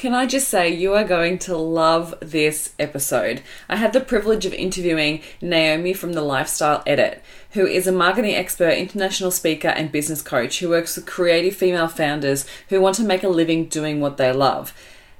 Can I just say, you are going to love this episode. I had the privilege of interviewing Naomi from the Lifestyle Edit, who is a marketing expert, international speaker, and business coach who works with creative female founders who want to make a living doing what they love.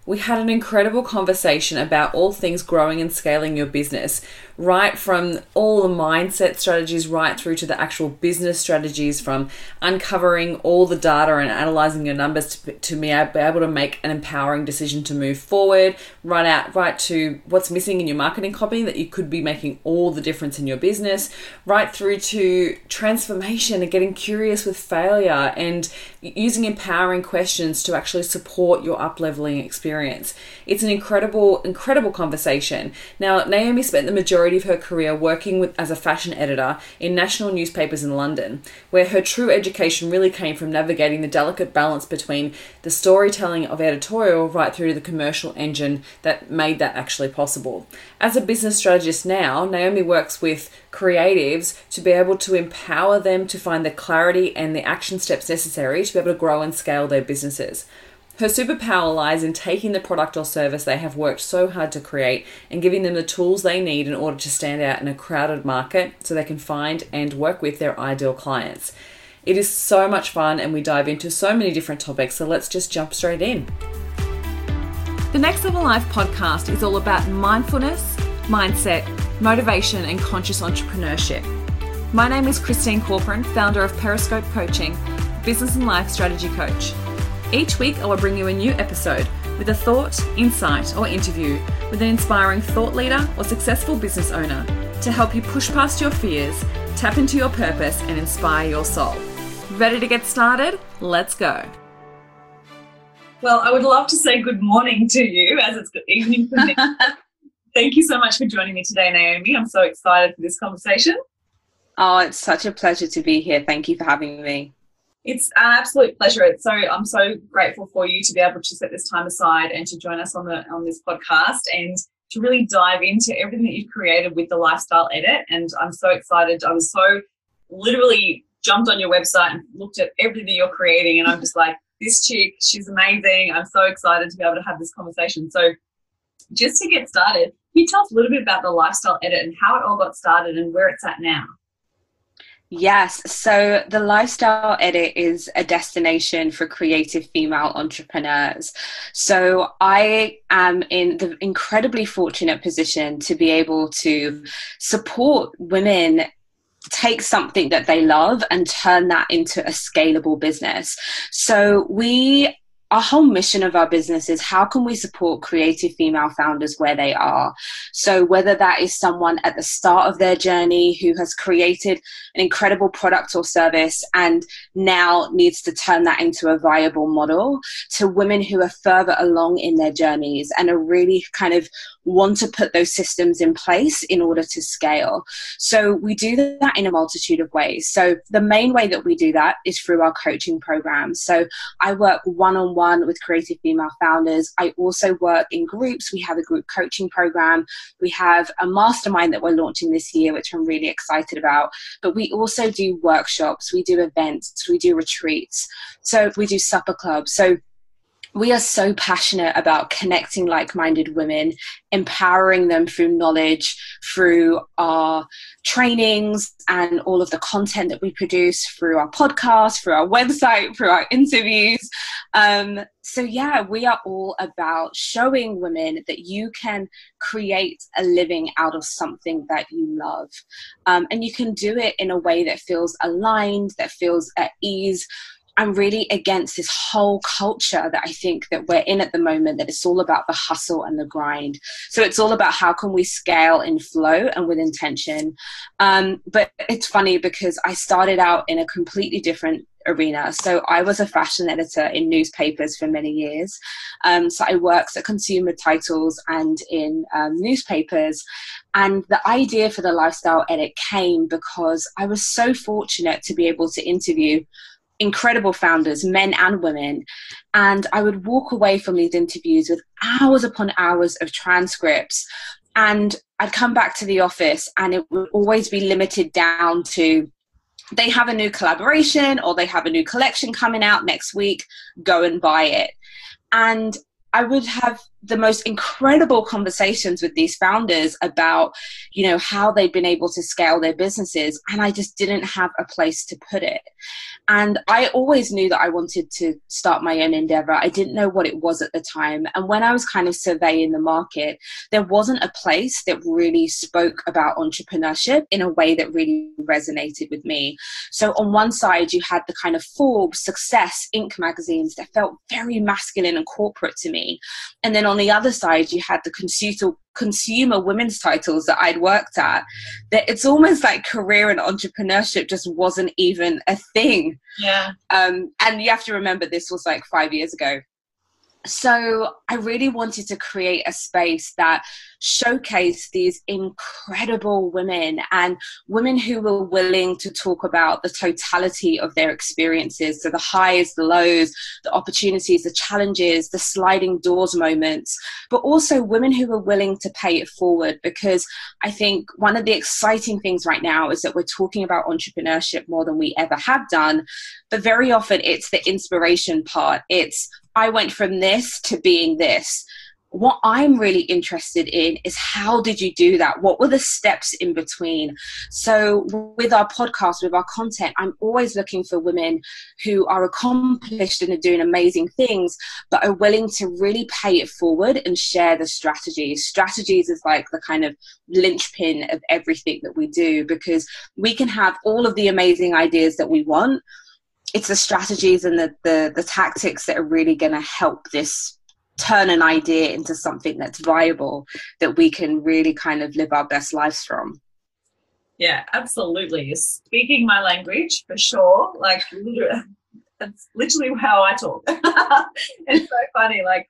We had an incredible conversation about all things growing and scaling your business, right from all the mindset strategies right through to the actual business strategies from uncovering all the data and analyzing your numbers to, to be able to make an empowering decision to move forward right out right to what's missing in your marketing copy that you could be making all the difference in your business right through to transformation and getting curious with failure and using empowering questions to actually support your up leveling experience it's an incredible incredible conversation now naomi spent the majority of her career working with, as a fashion editor in national newspapers in London, where her true education really came from navigating the delicate balance between the storytelling of editorial right through to the commercial engine that made that actually possible. As a business strategist now, Naomi works with creatives to be able to empower them to find the clarity and the action steps necessary to be able to grow and scale their businesses. Her superpower lies in taking the product or service they have worked so hard to create and giving them the tools they need in order to stand out in a crowded market so they can find and work with their ideal clients. It is so much fun and we dive into so many different topics, so let's just jump straight in. The Next Level Life podcast is all about mindfulness, mindset, motivation, and conscious entrepreneurship. My name is Christine Corcoran, founder of Periscope Coaching, business and life strategy coach. Each week, I will bring you a new episode with a thought, insight, or interview with an inspiring thought leader or successful business owner to help you push past your fears, tap into your purpose, and inspire your soul. Ready to get started? Let's go. Well, I would love to say good morning to you as it's good evening for me. Thank you so much for joining me today, Naomi. I'm so excited for this conversation. Oh, it's such a pleasure to be here. Thank you for having me. It's an absolute pleasure. It's so I'm so grateful for you to be able to set this time aside and to join us on the on this podcast and to really dive into everything that you've created with the lifestyle edit. And I'm so excited. I was so literally jumped on your website and looked at everything you're creating, and I'm just like, this chick, she's amazing. I'm so excited to be able to have this conversation. So, just to get started, can you tell us a little bit about the lifestyle edit and how it all got started and where it's at now? Yes. So the Lifestyle Edit is a destination for creative female entrepreneurs. So I am in the incredibly fortunate position to be able to support women take something that they love and turn that into a scalable business. So we our whole mission of our business is how can we support creative female founders where they are? So, whether that is someone at the start of their journey who has created an incredible product or service and now needs to turn that into a viable model, to women who are further along in their journeys and are really kind of want to put those systems in place in order to scale. So, we do that in a multitude of ways. So, the main way that we do that is through our coaching programs. So, I work one on one one with creative female founders. I also work in groups. We have a group coaching program. We have a mastermind that we're launching this year, which I'm really excited about. But we also do workshops, we do events, we do retreats. So we do supper clubs. So we are so passionate about connecting like minded women, empowering them through knowledge, through our trainings and all of the content that we produce through our podcast, through our website, through our interviews. Um, so, yeah, we are all about showing women that you can create a living out of something that you love. Um, and you can do it in a way that feels aligned, that feels at ease I'm really against this whole culture that I think that we're in at the moment that it's all about the hustle and the grind. So it's all about how can we scale in flow and with intention. Um, but it's funny because I started out in a completely different arena. So I was a fashion editor in newspapers for many years. Um, so I worked at consumer titles and in um, newspapers. And the idea for the lifestyle edit came because I was so fortunate to be able to interview incredible founders, men and women. And I would walk away from these interviews with hours upon hours of transcripts. And I'd come back to the office and it would always be limited down to they have a new collaboration or they have a new collection coming out next week, go and buy it. And I would have the most incredible conversations with these founders about, you know, how they've been able to scale their businesses. And I just didn't have a place to put it. And I always knew that I wanted to start my own endeavor. I didn't know what it was at the time. And when I was kind of surveying the market, there wasn't a place that really spoke about entrepreneurship in a way that really resonated with me. So on one side, you had the kind of Forbes, Success, Inc. magazines that felt very masculine and corporate to me. And then on the other side, you had the consumer consumer women's titles that I'd worked at, that it's almost like career and entrepreneurship just wasn't even a thing. Yeah. Um, and you have to remember this was like five years ago so I really wanted to create a space that showcased these incredible women and women who were willing to talk about the totality of their experiences so the highs, the lows, the opportunities, the challenges, the sliding doors moments, but also women who were willing to pay it forward because I think one of the exciting things right now is that we're talking about entrepreneurship more than we ever have done. But very often it's the inspiration part. It's I went from this to being this. What I'm really interested in is how did you do that? What were the steps in between? So, with our podcast, with our content, I'm always looking for women who are accomplished and are doing amazing things, but are willing to really pay it forward and share the strategies. Strategies is like the kind of linchpin of everything that we do because we can have all of the amazing ideas that we want it's the strategies and the, the, the tactics that are really going to help this turn an idea into something that's viable that we can really kind of live our best lives from. Yeah, absolutely. Speaking my language for sure. Like, literally, that's literally how I talk. it's so funny. Like,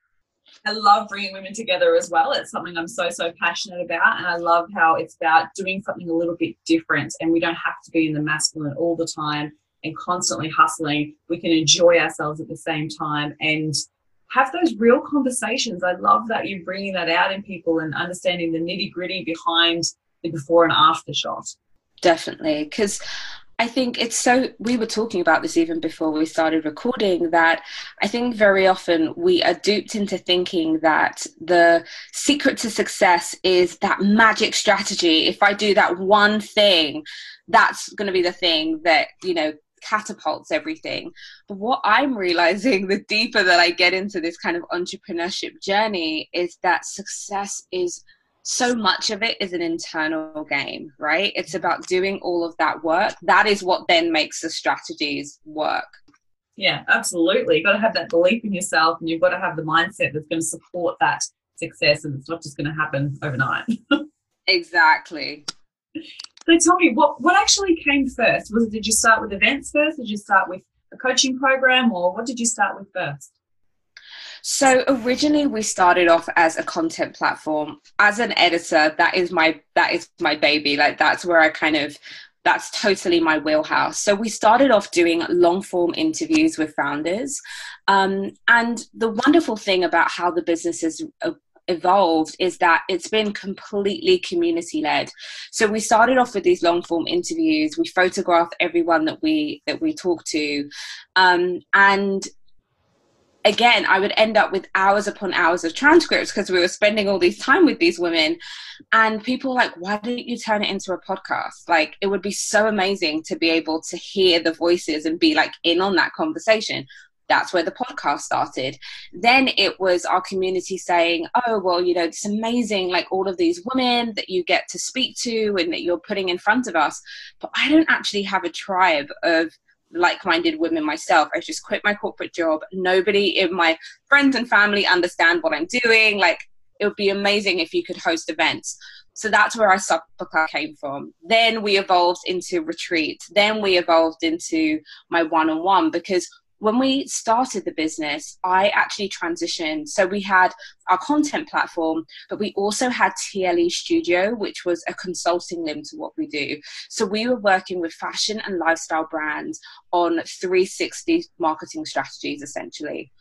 I love bringing women together as well. It's something I'm so, so passionate about. And I love how it's about doing something a little bit different. And we don't have to be in the masculine all the time and constantly hustling, we can enjoy ourselves at the same time and have those real conversations. I love that you're bringing that out in people and understanding the nitty gritty behind the before and after shot. Definitely. Because I think it's so, we were talking about this even before we started recording, that I think very often we are duped into thinking that the secret to success is that magic strategy. If I do that one thing, that's going to be the thing that, you know, catapults everything. But what I'm realizing the deeper that I get into this kind of entrepreneurship journey is that success is so much of it is an internal game, right? It's about doing all of that work. That is what then makes the strategies work. Yeah, absolutely. You've got to have that belief in yourself and you've got to have the mindset that's going to support that success and it's not just going to happen overnight. exactly. So tell me, what what actually came first? Was it did you start with events first? Did you start with a coaching program, or what did you start with first? So originally we started off as a content platform. As an editor, that is my that is my baby. Like that's where I kind of that's totally my wheelhouse. So we started off doing long form interviews with founders. Um, and the wonderful thing about how the business has uh, evolved is that it's been completely community led so we started off with these long form interviews. We photographed everyone that we that we talked to. Um, and again i would end up with hours upon hours of transcripts because we were spending all this time with these women. And people like why didn't you turn it into a podcast? Like it would be so amazing to be able to hear the voices and be like in on that conversation that's where the podcast started. Then it was our community saying, oh, well, you know, it's amazing, like all of these women that you get to speak to and that you're putting in front of us. But I don't actually have a tribe of like minded women myself. I just quit my corporate job. Nobody in my friends and family understand what I'm doing. Like, it would be amazing if you could host events. So that's where our supper club came from. Then we evolved into retreat. Then we evolved into my one on one because when we started the business, I actually transitioned. So we had our content platform, but we also had TLE Studio, which was a consulting limb to what we do. So we were working with fashion and lifestyle brands on 360 marketing strategies essentially.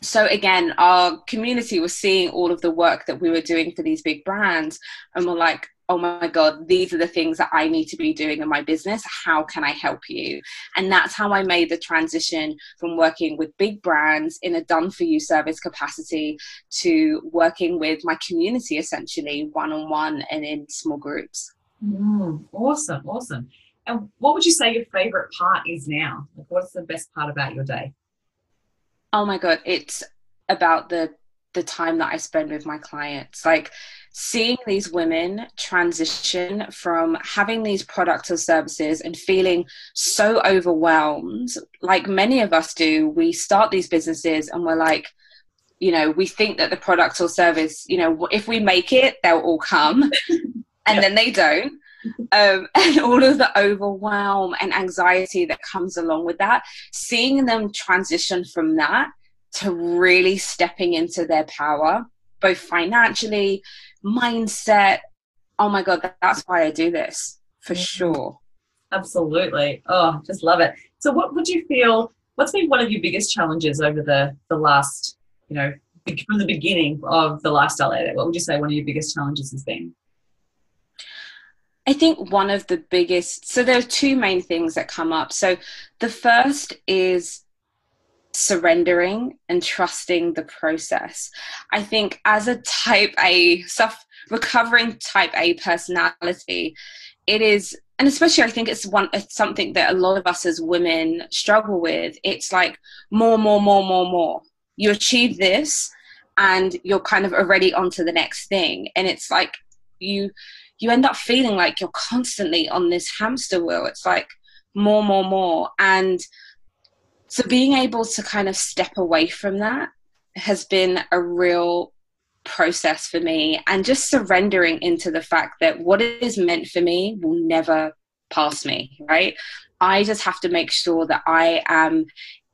So again, our community was seeing all of the work that we were doing for these big brands and we're like, oh my god these are the things that i need to be doing in my business. How can i help you? And that's how i made the transition from working with big brands in a done for you service capacity to working with my community essentially one on one and in small groups. Mm, awesome awesome. And what would you say your favorite part is now? Like what's the best part about your day? Oh my god it's about the the time that i spend with my clients. Like seeing these women transition from having these products or services and feeling so overwhelmed, like many of us do, we start these businesses and we're like, you know, we think that the product or service, you know, if we make it, they'll all come. and yep. then they don't. Um, and all of the overwhelm and anxiety that comes along with that, seeing them transition from that to really stepping into their power, both financially, mindset. Oh my God, that's why I do this for sure. Absolutely. Oh, just love it. So, what would you feel? What's been one of your biggest challenges over the the last, you know, from the beginning of the lifestyle edit? What would you say one of your biggest challenges has been? I think one of the biggest, so there are two main things that come up. So the first is surrendering and trusting the process. I think as a type A, self recovering type A personality, it is, and especially I think it's one it's something that a lot of us as women struggle with. It's like more, more, more, more, more. You achieve this and you're kind of already on to the next thing. And it's like you you end up feeling like you're constantly on this hamster wheel. It's like more, more, more. And so being able to kind of step away from that has been a real process for me and just surrendering into the fact that what is meant for me will never pass me, right? I just have to make sure that I am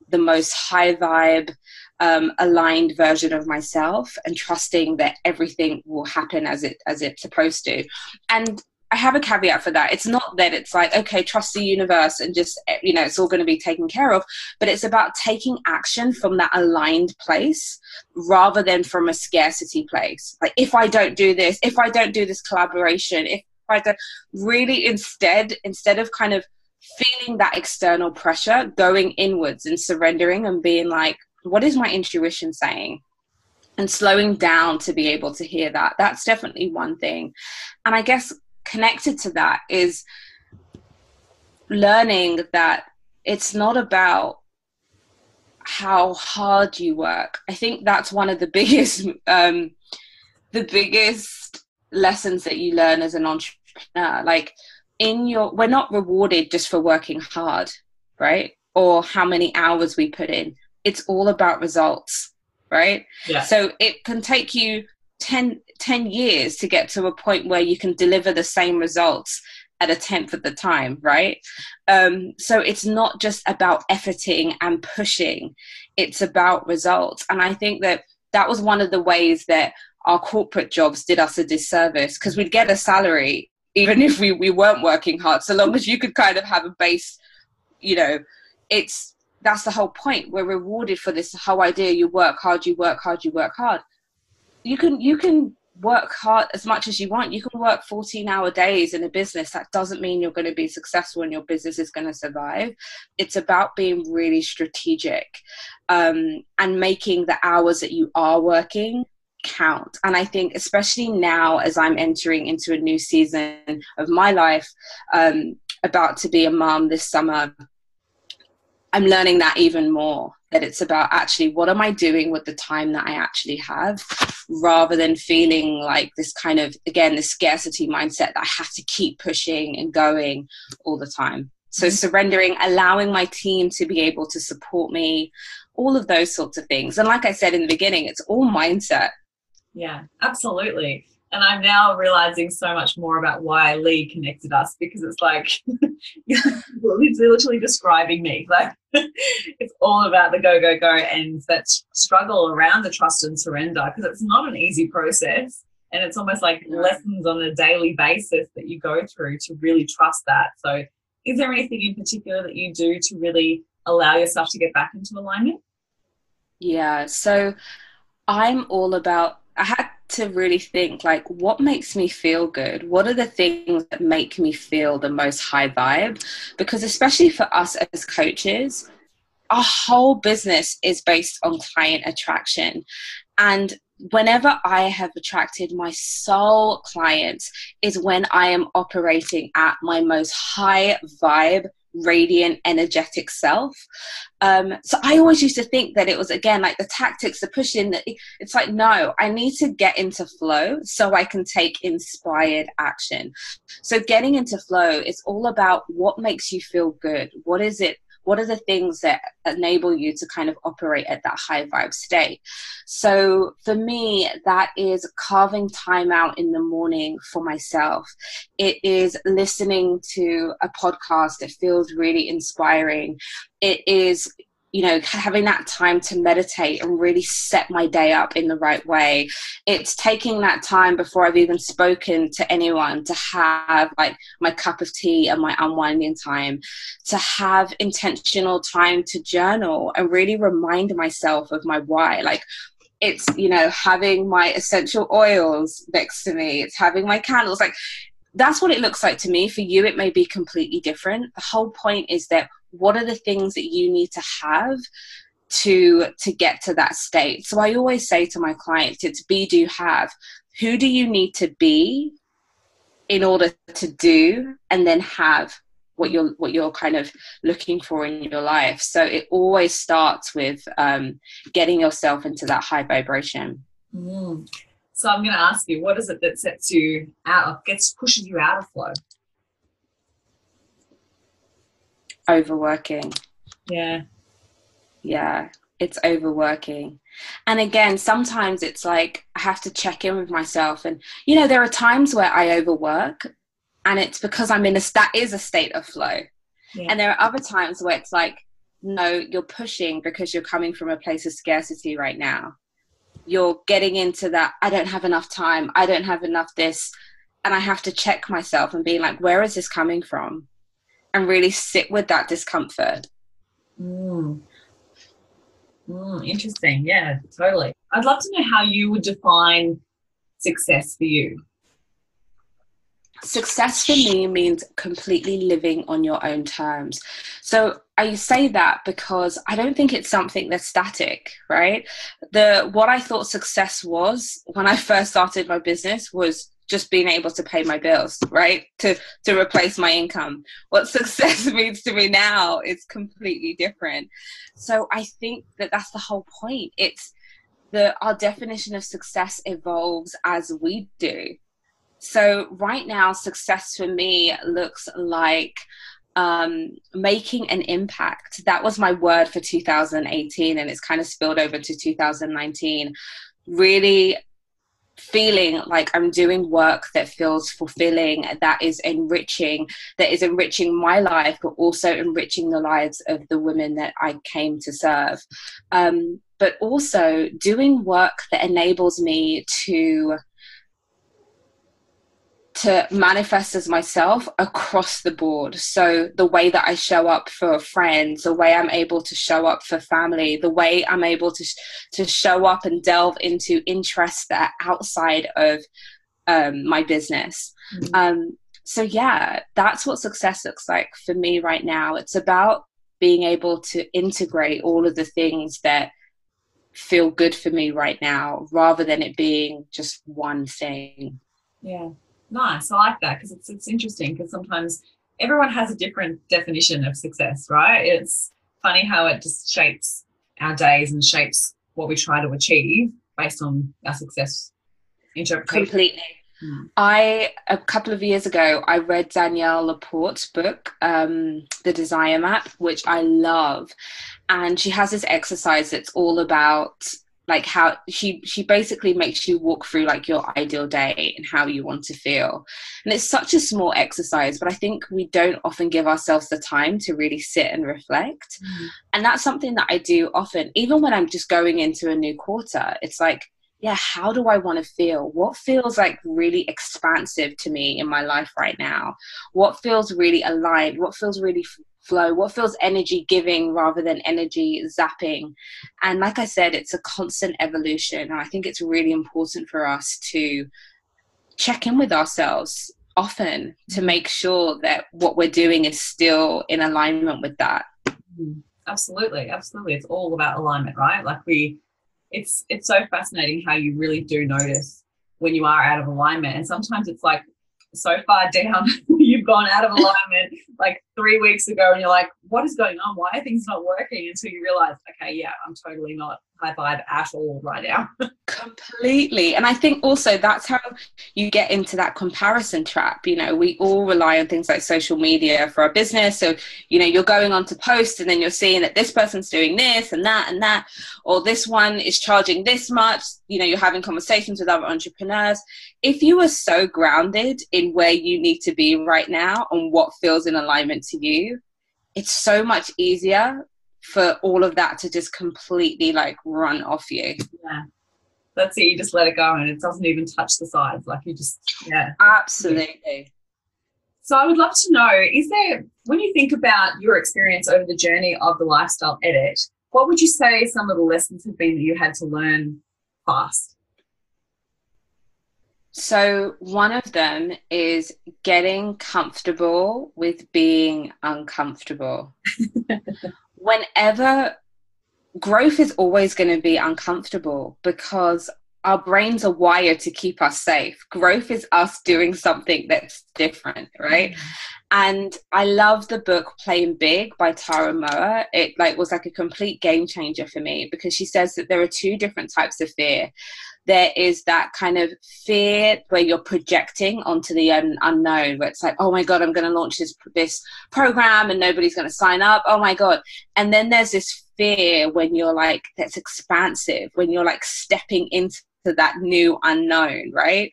the most high vibe, um, aligned version of myself and trusting that everything will happen as it as it's supposed to. And I have a caveat for that. It's not that it's like, okay, trust the universe and just, eh, you know, it's all going to be taken care of, but it's about taking action from that aligned place rather than from a scarcity place. Like, if I don't do this, if I don't do this collaboration, if I don't really instead, instead of kind of feeling that external pressure, going inwards and surrendering and being like, what is my intuition saying? And slowing down to be able to hear that. That's definitely one thing. And I guess connected to that is learning that it's not about how hard you work. I think that's one of the biggest um, the biggest lessons that you learn as an entrepreneur. Like in your we're not rewarded just for working hard, right? Or how many hours we put in. It's all about results, right? Yeah. So it can take you 10, 10 years to get to a point where you can deliver the same results at a tenth of the time, right? Um, so it's not just about efforting and pushing, it's about results. And I think that that was one of the ways that our corporate jobs did us a disservice because we'd get a salary even if we, we weren't working hard, so long as you could kind of have a base, you know, it's that's the whole point. We're rewarded for this whole idea you work hard, you work hard, you work hard you can you can work hard as much as you want. You can work 14 hour days in a business. That doesn't mean you're going to be successful and your business is going to survive. It's about being really strategic um, and making the hours that you are working count. And I think, especially now as I'm entering into a new season of my life, um, about to be a mom this summer, I'm learning that even more that it's about actually what am I doing with the time that I actually have rather than feeling like this kind of, again, this scarcity mindset that I have to keep pushing and going all the time. So mm-hmm. surrendering, allowing my team to be able to support me, all of those sorts of things. And like I said in the beginning, it's all mindset. Yeah, absolutely and I'm now realizing so much more about why Lee connected us because it's like you're literally describing me. Like it's all about the go, go, go and that struggle around the trust and surrender because it's not an easy process. And it's almost like lessons on a daily basis that you go through to really trust that. So, is there anything in particular that you do to really allow yourself to get back into alignment? Yeah. So, I'm all about, I had to really think like what makes me feel good? What are the things that make me feel the most high vibe? Because especially for us as coaches our whole business is based on client attraction. And whenever i have attracted my soul clients is when i am operating at my most high vibe radiant, energetic self. Um, so I always used to think that it was again like the tactics, the pushing. It's like no, I need to get into flow so I can take inspired action. So getting into flow is all about what makes you feel good. What is it what are the things that enable you to kind of operate at that high vibe state? So for me that is carving time out in the morning for myself. It is listening to a podcast that feels really inspiring. It is you know having that time to meditate and really set my day up in the right way. It's taking that time before i've even spoken to anyone to have like my cup of tea and my unwinding time to have intentional time to journal and really remind myself of my why. Like it's you know having my essential oils next to me it's having my candles like that's what it looks like to me. For you it may be completely different. The whole point is that what are the things that you need to have to to get to that state? So i always say to my clients it's be do have. Who do you need to be in order to do and then have what you're what you're kind of looking for in your life? So it always starts with um, getting yourself into that high vibration. Mm. So i'm going to ask you what is it that sets you out of gets pushes you out of flow overworking. Yeah. Yeah, it's overworking. And again, sometimes it's like I have to check in with myself. And, you know, there are times where I overwork and it's because I'm in a, that is a state of flow. Yeah. And there are other times where it's like, no, you're pushing because you're coming from a place of scarcity right now. You're getting into that, I don't have enough time, I don't have enough this. And I have to check myself and be like, where is this coming from? and really sit with that discomfort. Mm. Mm, interesting. Yeah, totally. I'd love to know how you would define success for you. Success for me means completely living on your own terms. So I say that because I don't think it's something that's static, right? The what I thought success was when I first started my business was just being able to pay my bills, right? To to replace my income. What success means to me now is completely different. So I think that that's the whole point. It's the our definition of success evolves as we do. So right now, success for me looks like um, making an impact. That was my word for 2018, and it's kind of spilled over to 2019. Really feeling like I'm doing work that feels fulfilling, that is enriching, that is enriching my life, but also enriching the lives of the women that I came to serve. Um, but also doing work that enables me to to manifest as myself across the board. So, the way that I show up for friends, the way I'm able to show up for family, the way I'm able to, to show up and delve into interests that are outside of um, my business. Mm-hmm. Um, so, yeah, that's what success looks like for me right now. It's about being able to integrate all of the things that feel good for me right now rather than it being just one thing. Yeah. Nice. I like that because it's it's interesting because sometimes everyone has a different definition of success, right? It's funny how it just shapes our days and shapes what we try to achieve based on our success interpretation. Completely. Hmm. I a couple of years ago I read Danielle LaPorte's book, um, The Desire Map, which I love, and she has this exercise that's all about like how she she basically makes you walk through like your ideal day and how you want to feel. And it's such a small exercise but i think we don't often give ourselves the time to really sit and reflect. Mm. and that's something that i do often even when i'm just going into a new quarter it's like yeah how do i want to feel? What feels like really expansive to me in my life right now? What feels really aligned? What feels really flow what feels energy giving rather than energy zapping and like i said it's a constant evolution and i think it's really important for us to check in with ourselves often to mm-hmm. make sure that what we're doing is still in alignment with that mm-hmm. absolutely absolutely it's all about alignment right like we it's it's so fascinating how you really do notice when you are out of alignment and sometimes it's like so far down you've gone out of alignment like three weeks ago and you're like what is going on? Why are things not working? Until you realize okay yeah i'm totally not high vibe at all right now. Completely and i think also that's how you get into that comparison trap you know? We all rely on things like social media for our business so you know you're going on to post and then you're seeing that this person's doing this and that and that or this one is charging this much you know you're having conversations with other entrepreneurs if you are so grounded in where you need to be right now and what feels in alignment to you it's so much easier for all of that to just completely like run off you. Yeah. That's it. You just let it go and it doesn't even touch the sides. Like you just, yeah. Absolutely. So I would love to know is there, when you think about your experience over the journey of the lifestyle edit, what would you say some of the lessons have been that you had to learn fast? So, one of them is getting comfortable with being uncomfortable. whenever growth is always going to be uncomfortable because our brains are wired to keep us safe. Growth is us doing something that's different, right? Mm-hmm. And I love the book Playing Big by Tara Mohr. It like was like a complete game changer for me because she says that there are two different types of fear. There is that kind of fear where you're projecting onto the un- unknown where it's like oh my god i'm going to launch this this program and nobody's going to sign up. Oh my god. And then there's this fear when you're like that's expansive when you're like stepping into that new unknown right?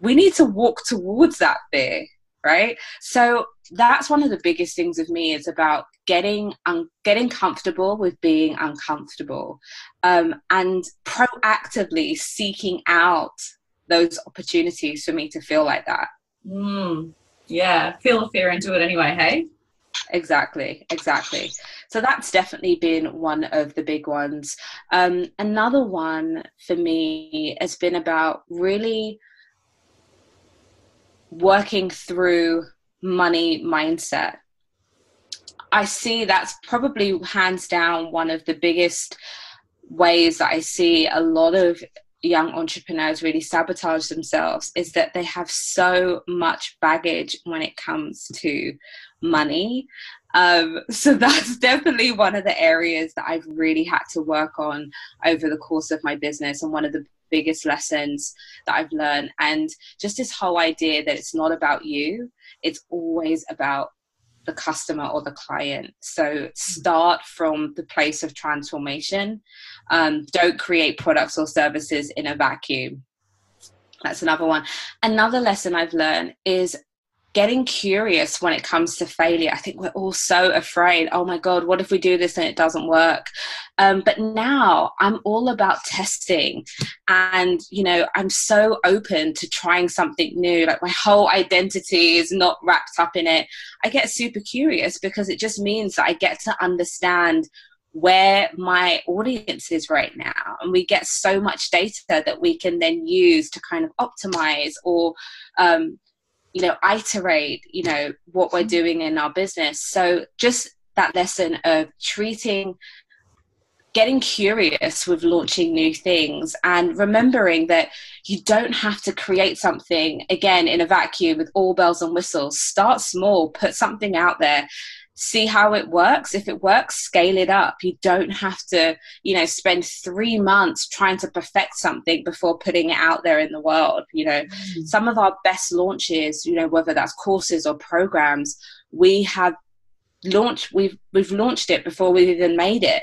We need to walk towards that fear right? So that's one of the biggest things with me is about getting un- getting comfortable with being uncomfortable um, and proactively seeking out those opportunities for me to feel like that. Mm, yeah feel the fear into it anyway hey? Exactly exactly. So that's definitely been one of the big ones. Um, another one for me has been about really working through money mindset. I see that's probably hands down one of the biggest ways that I see a lot of young entrepreneurs really sabotage themselves is that they have so much baggage when it comes to money. Um, so that's definitely one of the areas that I've really had to work on over the course of my business and one of the biggest lessons that I've learned. And just this whole idea that it's not about you, it's always about the customer or the client. So start from the place of transformation. Um, don't create products or services in a vacuum. That's another one. Another lesson I've learned is getting curious when it comes to failure. I think we're all so afraid. Oh my God, what if we do this and it doesn't work? Um, but now I'm all about testing. And, you know, I'm so open to trying something new. Like my whole identity is not wrapped up in it. I get super curious because it just means that I get to understand where my audience is right now and we get so much data that we can then use to kind of optimize or um, you know iterate you know what we're doing in our business. So just that lesson of treating getting curious with launching new things and remembering that you don't have to create something again in a vacuum with all bells and whistles. Start small put something out there see how it works. If it works scale it up. You don't have to you know spend 3 months trying to perfect something before putting it out there in the world you know. Mm-hmm. some of our best launches you know whether that's courses or programs we have launched we've we've launched it before we've even made it.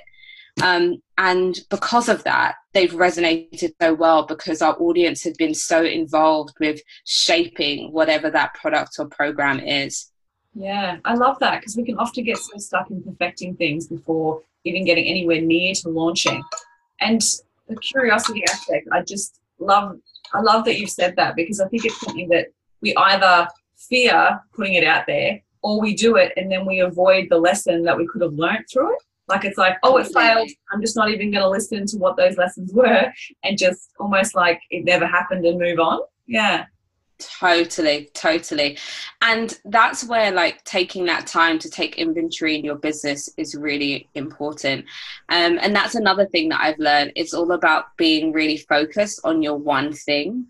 Um, and because of that they've resonated so well because our audience have been so involved with shaping whatever that product or program is yeah, I love that because we can often get so stuck in perfecting things before even getting anywhere near to launching. And the curiosity aspect, I just love I love that you've said that because I think it's something that we either fear putting it out there or we do it and then we avoid the lesson that we could have learned through it. Like it's like, oh, it failed. I'm just not even going to listen to what those lessons were and just almost like it never happened and move on. Yeah. Totally, totally. And that's where like taking that time to take inventory in your business is really important. Um, and that's another thing that I've learned. It's all about being really focused on your one thing.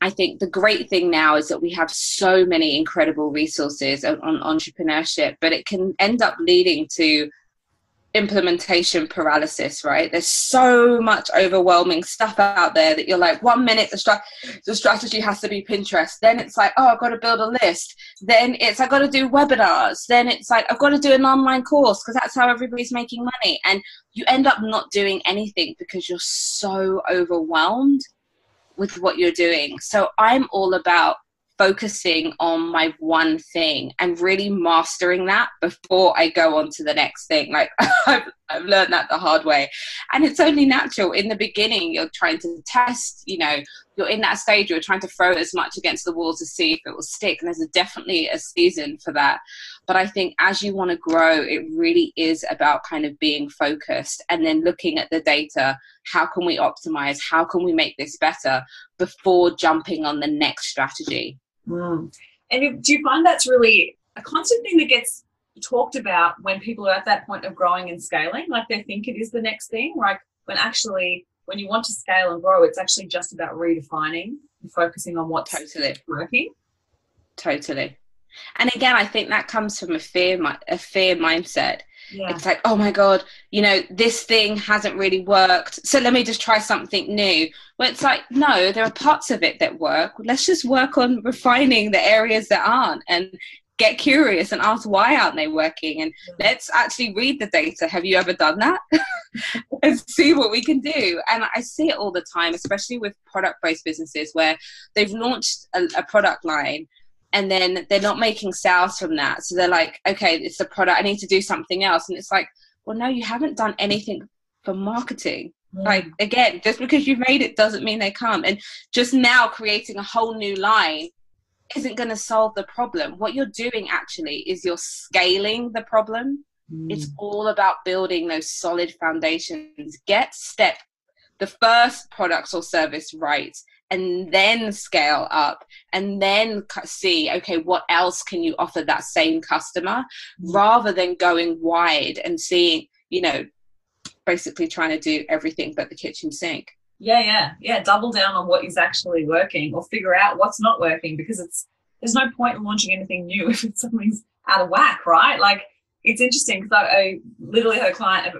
I think the great thing now is that we have so many incredible resources on, on entrepreneurship, but it can end up leading to implementation paralysis, right? There's so much overwhelming stuff out there that you're like, one minute the, stra- the strategy has to be Pinterest. Then it's like, oh, I've got to build a list. Then it's, I've got to do webinars. Then it's like, I've got to do an online course because that's how everybody's making money. And you end up not doing anything because you're so overwhelmed with what you're doing. So I'm all about focusing on my one thing and really mastering that before I go on to the next thing. Like I've, I've learned that the hard way. And it's only natural. In the beginning, you're trying to test, you know, you're in that stage, you're trying to throw as much against the wall to see if it will stick. And there's definitely a season for that. But I think as you want to grow, it really is about kind of being focused and then looking at the data. How can we optimize? How can we make this better before jumping on the next strategy? Mm. And do you find that's really a constant thing that gets talked about when people are at that point of growing and scaling? Like they think it is the next thing, like when actually, when you want to scale and grow, it's actually just about redefining and focusing on what's totally working. Totally. And again, I think that comes from a fear, a fear mindset. Yeah. It's like, oh my God, you know, this thing hasn't really worked. So let me just try something new. Well, it's like, no, there are parts of it that work. Let's just work on refining the areas that aren't and get curious and ask why aren't they working and let's actually read the data have you ever done that and see what we can do and i see it all the time especially with product based businesses where they've launched a, a product line and then they're not making sales from that. So they're like, okay, it's the product, I need to do something else. And it's like, well, no, you haven't done anything for marketing. Mm. Like, again, just because you've made it doesn't mean they come. And just now creating a whole new line isn't going to solve the problem. What you're doing actually is you're scaling the problem. Mm. It's all about building those solid foundations. Get step the first products or service right and then scale up and then see okay what else can you offer that same customer mm. rather than going wide and seeing you know basically trying to do everything but the kitchen sink. Yeah yeah. Yeah double down on what is actually working or figure out what's not working because it's there's no point in launching anything new if something's out of whack right? Like it's interesting because I, I literally a client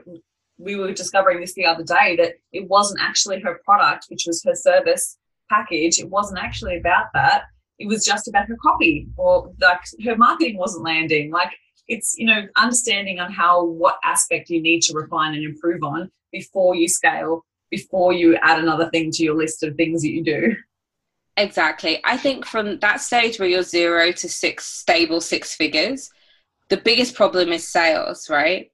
we were discovering this the other day that it wasn't actually her product which was her service package, it wasn't actually about that. It was just about her copy or like her marketing wasn't landing. Like it's, you know, understanding on how, what aspect you need to refine and improve on before you scale, before you add another thing to your list of things that you do. Exactly. I think from that stage where you're zero to six stable six figures, the biggest problem is sales, right?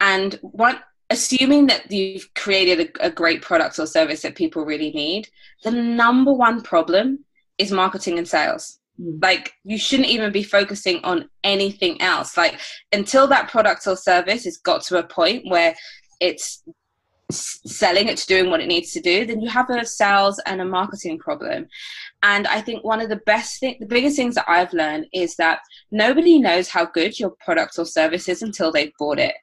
And one assuming that you've created a, a, great product or service that people really need, the number one problem is marketing and sales. Mm. Like you shouldn't even be focusing on anything else. Like until that product or service has got to a point where it's selling, it's doing what it needs to do, then you have a sales and a marketing problem. And I think one of the best thing, the biggest things that I've learned is that nobody knows how good your product or service is until they've bought it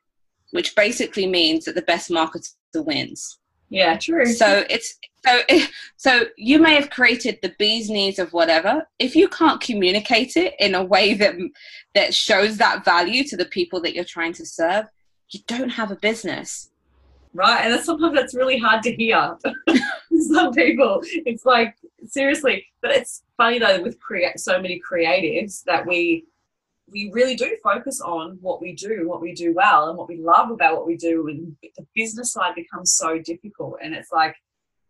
which basically means that the best marketer wins. Yeah, true. So it's so so you may have created the bee's knees of whatever. If you can't communicate it in a way that that shows that value to the people that you're trying to serve, you don't have a business. Right, and that's sometimes that's really hard to hear. Some people, it's like seriously, but it's funny though with create so many creatives that we we really do focus on what we do, what we do well, and what we love about what we do. And the business side becomes so difficult. And it's like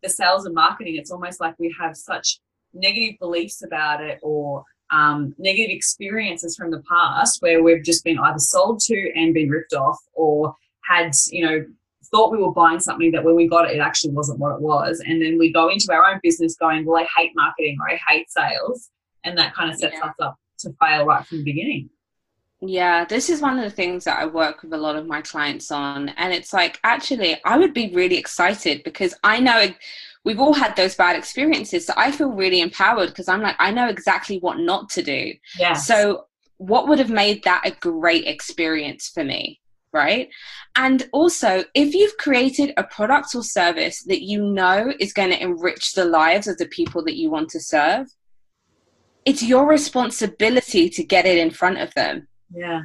the sales and marketing, it's almost like we have such negative beliefs about it or um, negative experiences from the past where we've just been either sold to and been ripped off or had, you know, thought we were buying something that when we got it, it actually wasn't what it was. And then we go into our own business going, well, I hate marketing or I hate sales. And that kind of sets yeah. us up to fail right from the beginning. Yeah, this is one of the things that I work with a lot of my clients on. And it's like, actually, I would be really excited because I know we've all had those bad experiences. So I feel really empowered because I'm like, I know exactly what not to do. Yeah. So, what would have made that a great experience for me? Right. And also, if you've created a product or service that you know is going to enrich the lives of the people that you want to serve, it's your responsibility to get it in front of them yeah.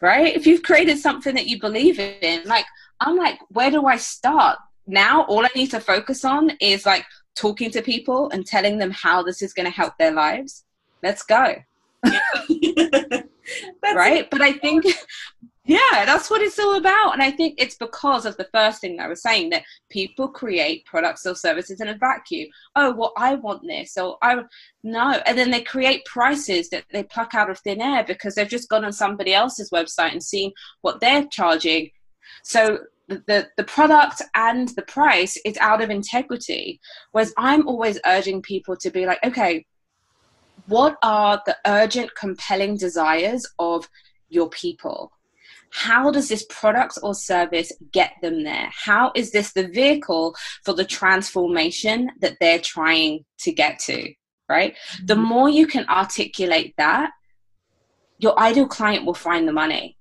Right? If you've created something that you believe in, like, I'm like, where do I start? Now, all I need to focus on is like talking to people and telling them how this is going to help their lives. Let's go. right? But I think yeah, that's what it's all about. And I think it's because of the first thing I was saying that people create products or services in a vacuum. Oh, well, I want this. Or I no. And then they create prices that they pluck out of thin air because they've just gone on somebody else's website and seen what they're charging. So the, the, the product and the price is out of integrity. Whereas I'm always urging people to be like, okay, what are the urgent, compelling desires of your people? How does this product or service get them there? How is this the vehicle for the transformation that they're trying to get to? Right? Mm-hmm. The more you can articulate that, your ideal client will find the money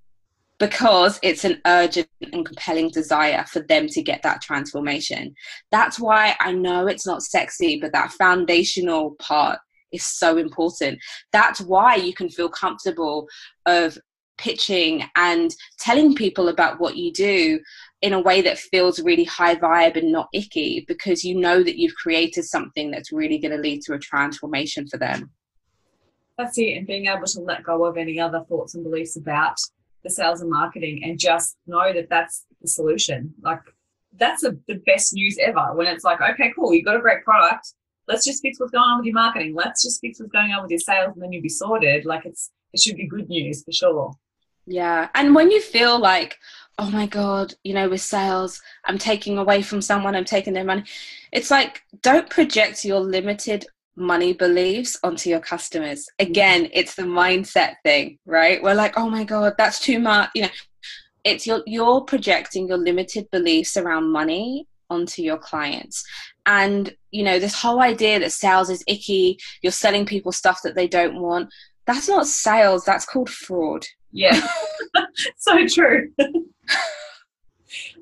because it's an urgent and compelling desire for them to get that transformation. That's why I know it's not sexy, but that foundational part is so important. That's why you can feel comfortable of pitching and telling people about what you do in a way that feels really high vibe and not icky because you know that you've created something that's really going to lead to a transformation for them. That's it, and being able to let go of any other thoughts and beliefs about the sales and marketing and just know that that's the solution. Like, that's a, the best news ever when it's like, okay, cool, you've got a great product. Let's just fix what's going on with your marketing. Let's just fix what's going on with your sales, and then you'll be sorted. Like, it's it should be good news for sure. Yeah. And when you feel like, oh my God, you know, with sales, I'm taking away from someone, I'm taking their money. It's like, don't project your limited money beliefs onto your customers. Again, mm-hmm. it's the mindset thing, right? We're like, oh my God, that's too much. You know, it's your, you're projecting your limited beliefs around money onto your clients. And, you know, this whole idea that sales is icky, you're selling people stuff that they don't want, that's not sales, that's called fraud. Yeah, so true. but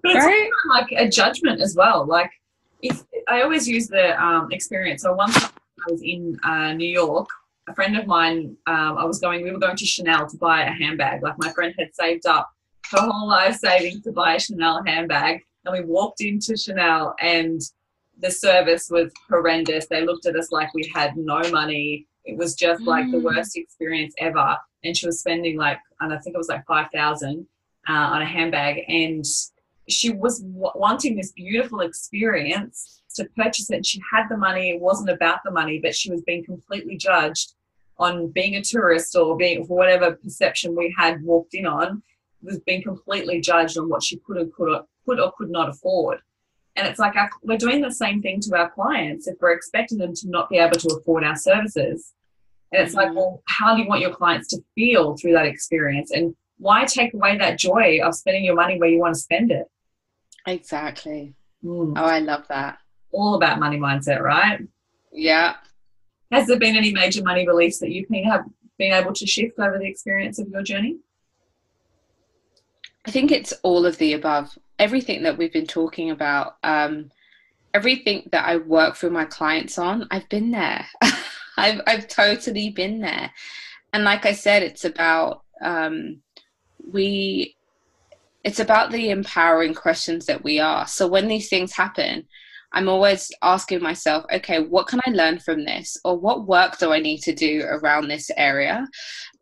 it's right? like a judgment as well. Like, if I always use the um, experience. So once I was in uh, New York, a friend of mine, um, I was going. We were going to Chanel to buy a handbag. Like my friend had saved up her whole life savings to buy a Chanel handbag, and we walked into Chanel, and the service was horrendous. They looked at us like we had no money. It was just like mm. the worst experience ever and she was spending like, and I think it was like 5,000 uh, on a handbag. And she was w- wanting this beautiful experience to purchase it. And She had the money. It wasn't about the money, but she was being completely judged on being a tourist or being for whatever perception we had walked in on was being completely judged on what she could or could or could or could not afford. And it's like our, we're doing the same thing to our clients if we're expecting them to not be able to afford our services. And it's mm-hmm. like, well, how do you want your clients to feel through that experience? And why take away that joy of spending your money where you want to spend it? Exactly. Mm. Oh, I love that. All about money mindset, right? Yeah. Has there been any major money beliefs that you've been, have been able to shift over the experience of your journey? I think it's all of the above. Everything that we've been talking about, um, everything that I work for my clients on, I've been there. I've I've totally been there, and like I said, it's about um, we. It's about the empowering questions that we ask. So when these things happen, I'm always asking myself, okay, what can I learn from this? Or what work do I need to do around this area?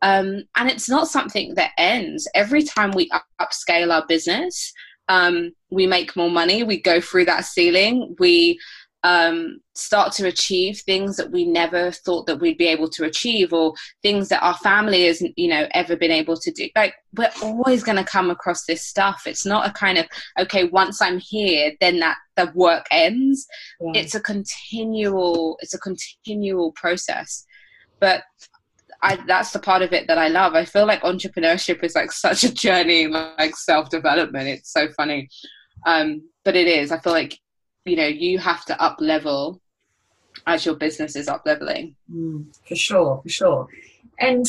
Um, and it's not something that ends. Every time we upscale our business, um, we make more money, we go through that ceiling, we um, start to achieve things that we never thought that we'd be able to achieve or things that our family hasn't you know ever been able to do like we're always going to come across this stuff it's not a kind of okay once i'm here then that the work ends yeah. it's a continual it's a continual process but I, that's the part of it that I love. I feel like entrepreneurship is like such a journey, like self development. It's so funny, um, but it is. I feel like you know you have to up level as your business is up leveling. Mm, for sure, for sure. And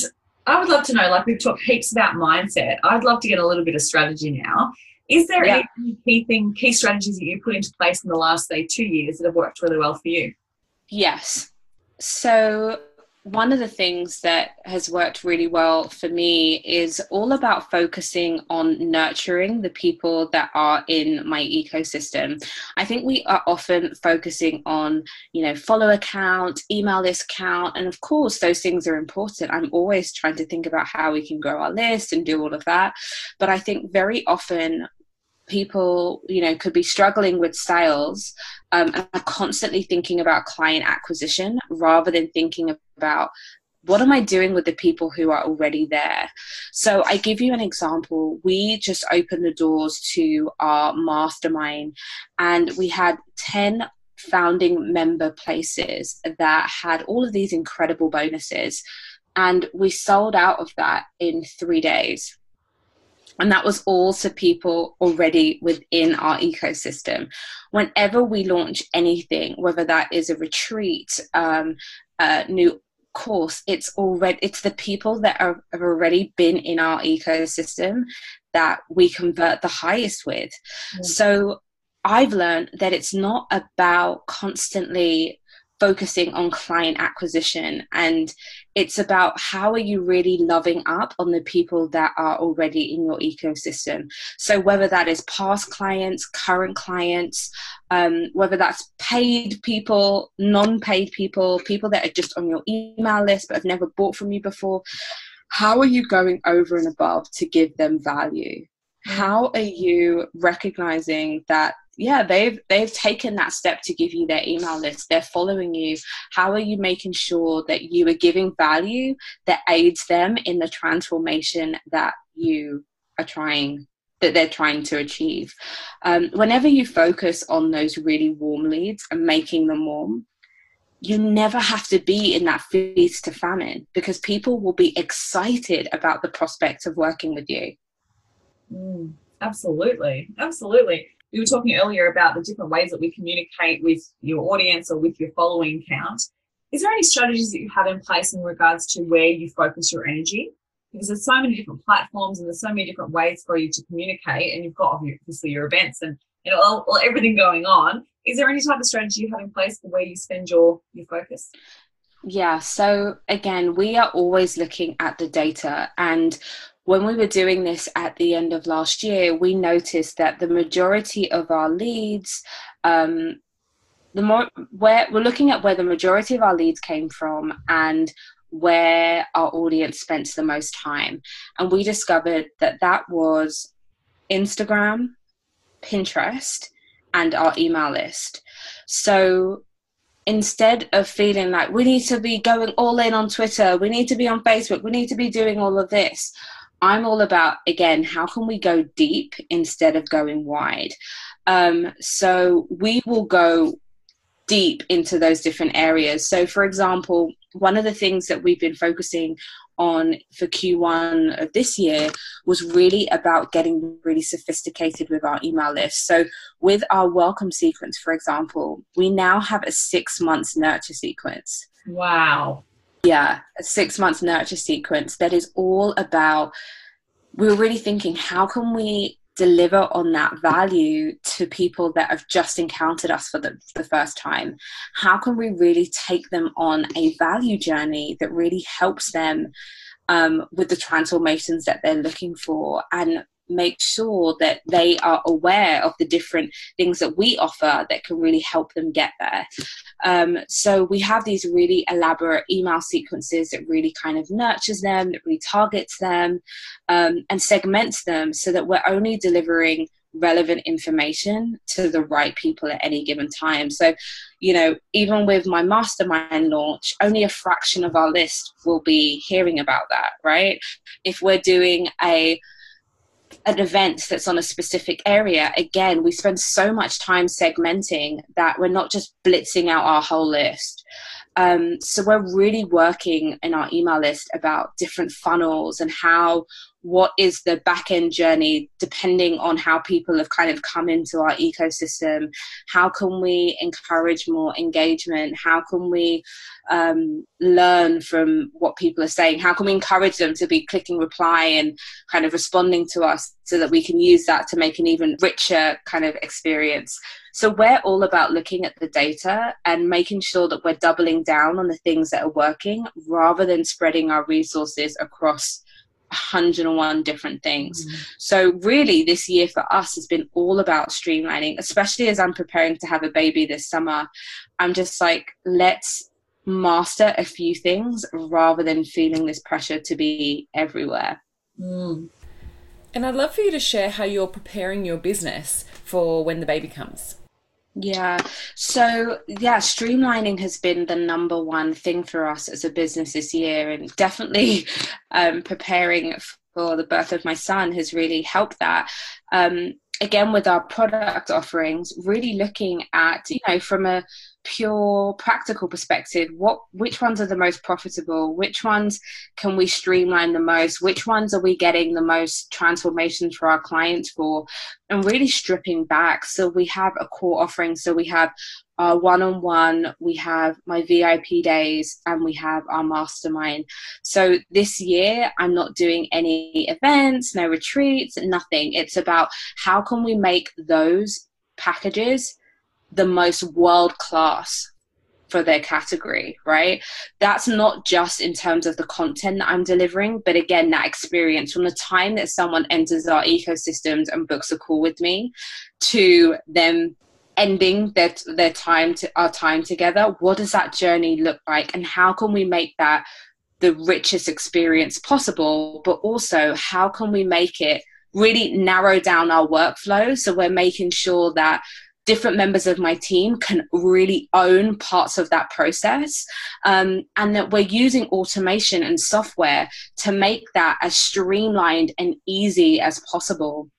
I would love to know, like we've talked heaps about mindset. I'd love to get a little bit of strategy now. Is there yeah. any key thing, key strategies that you put into place in the last say two years that have worked really well for you? Yes. So one of the things that has worked really well for me is all about focusing on nurturing the people that are in my ecosystem. I think we are often focusing on, you know, follow count, email list count, and of course, those things are important. I'm always trying to think about how we can grow our list and do all of that. But I think very often people you know could be struggling with sales um, and are constantly thinking about client acquisition rather than thinking about what am I doing with the people who are already there? So I give you an example. We just opened the doors to our mastermind and we had 10 founding member places that had all of these incredible bonuses. And we sold out of that in three days. And that was all to people already within our ecosystem. Whenever we launch anything, whether that is a retreat, um, a new course, it's already it's the people that are, have already been in our ecosystem that we convert the highest with. Mm. So I've learned that it's not about constantly focusing on client acquisition and it's about how are you really loving up on the people that are already in your ecosystem so whether that is past clients current clients um, whether that's paid people non-paid people people that are just on your email list but have never bought from you before how are you going over and above to give them value. How are you recognizing that yeah they've they've taken that step to give you their email list they're following you? How are you making sure that you are giving value that aids them in the transformation that you are trying that they're trying to achieve? Um, whenever you focus on those really warm leads and making them warm you never have to be in that feast to famine because people will be excited about the prospect of working with you mm, absolutely absolutely we were talking earlier about the different ways that we communicate with your audience or with your following count. Is there any strategies that you have in place in regards to where you focus your energy? Because there's so many different platforms and there's so many different ways for you to communicate, and you've got obviously your events and you know all, all, everything going on. Is there any type of strategy you have in place for where you spend your your focus? Yeah, so again, we are always looking at the data and when we were doing this at the end of last year, we noticed that the majority of our leads, um, the more where we're looking at where the majority of our leads came from and where our audience spent the most time, and we discovered that that was Instagram, Pinterest, and our email list. So instead of feeling like we need to be going all in on Twitter, we need to be on Facebook, we need to be doing all of this, I'm all about, again, how can we go deep instead of going wide? Um, so we will go deep into those different areas. So, for example, one of the things that we've been focusing on for Q1 of this year was really about getting really sophisticated with our email list. So, with our welcome sequence, for example, we now have a six months nurture sequence. Wow yeah a six month nurture sequence that is all about we are really thinking how can we deliver on that value to people that have just encountered us for the, the first time? How can we really take them on a value journey that really helps them um, with the transformations that they're looking for? And make sure that they are aware of the different things that we offer that can really help them get there. Um, so we have these really elaborate email sequences that really kind of nurtures them, that really targets them, um, and segments them so that we're only delivering relevant information to the right people at any given time. So, you know, even with my mastermind launch, only a fraction of our list will be hearing about that, right? If we're doing a an event that's on a specific area, again, we spend so much time segmenting that we're not just blitzing out our whole list. Um, so we're really working in our email list about different funnels and how what is the back end journey depending on how people have kind of come into our ecosystem? How can we encourage more engagement? How can we um, learn from what people are saying? How can we encourage them to be clicking reply and kind of responding to us so that we can use that to make an even richer kind of experience? So we're all about looking at the data and making sure that we're doubling down on the things that are working rather than spreading our resources across 101 different things. Mm. So, really, this year for us has been all about streamlining, especially as I'm preparing to have a baby this summer. I'm just like, let's master a few things rather than feeling this pressure to be everywhere. Mm. And I'd love for you to share how you're preparing your business for when the baby comes. Yeah. So, yeah, streamlining has been the number one thing for us as a business this year, and definitely um, preparing for the birth of my son has really helped that. Um, again, with our product offerings, really looking at, you know, from a pure practical perspective what which ones are the most profitable? Which ones can we streamline the most? Which ones are we getting the most transformations for our clients for? And really stripping back so we have a core offering so we have our one-on-one we have my vip days and we have our mastermind. So this year i'm not doing any events no retreats nothing. It's about how can we make those packages the most world class for their category, right? That's not just in terms of the content that I'm delivering, but again, that experience. From the time that someone enters our ecosystems and books a call with me to them ending their their time to our time together. What does that journey look like, and how can we make that the richest experience possible? But also, how can we make it really narrow down our workflow so we're making sure that different members of my team can really own parts of that process um, and that we're using automation and software to make that as streamlined and easy as possible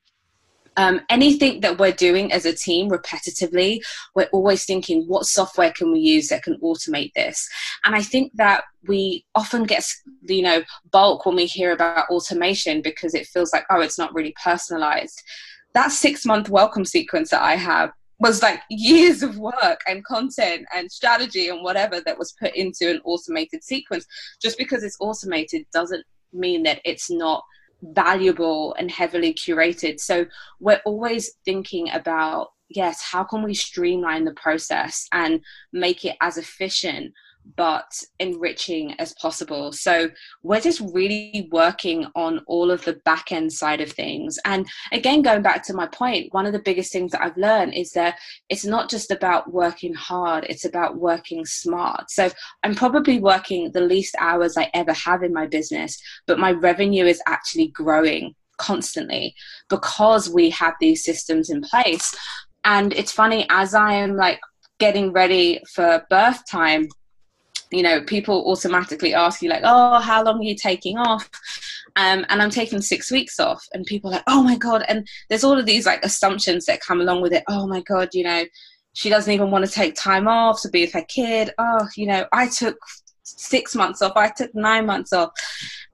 um, anything that we're doing as a team repetitively, we're always thinking, what software can we use that can automate this? And I think that we often get, you know, bulk when we hear about automation because it feels like, oh, it's not really personalized. That six month welcome sequence that I have was like years of work and content and strategy and whatever that was put into an automated sequence. Just because it's automated doesn't mean that it's not valuable and heavily curated. So we're always thinking about yes, how can we streamline the process and make it as efficient but enriching as possible. So we're just really working on all of the back end side of things. And again, going back to my point, one of the biggest things that I've learned is that it's not just about working hard, it's about working smart. So I'm probably working the least hours I ever have in my business, but my revenue is actually growing constantly because we have these systems in place. And it's funny, as I am like getting ready for birth time, you know, people automatically ask you like, "Oh, how long are you taking off?" Um, and I'm taking six weeks off, and people are like, "Oh my god!" And there's all of these like assumptions that come along with it. Oh my god, you know, she doesn't even want to take time off to be with her kid. Oh, you know, I took six months off. I took nine months off.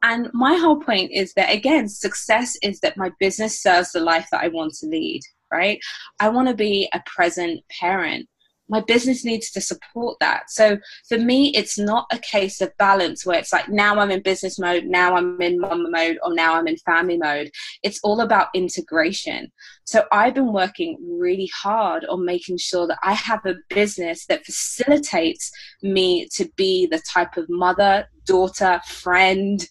And my whole point is that again, success is that my business serves the life that I want to lead. Right? I want to be a present parent my business needs to support that. So for me, it's not a case of balance where it's like now I'm in business mode, now I'm in mom mode, or now I'm in family mode. It's all about integration. So I've been working really hard on making sure that I have a business that facilitates me to be the type of mother, daughter, friend,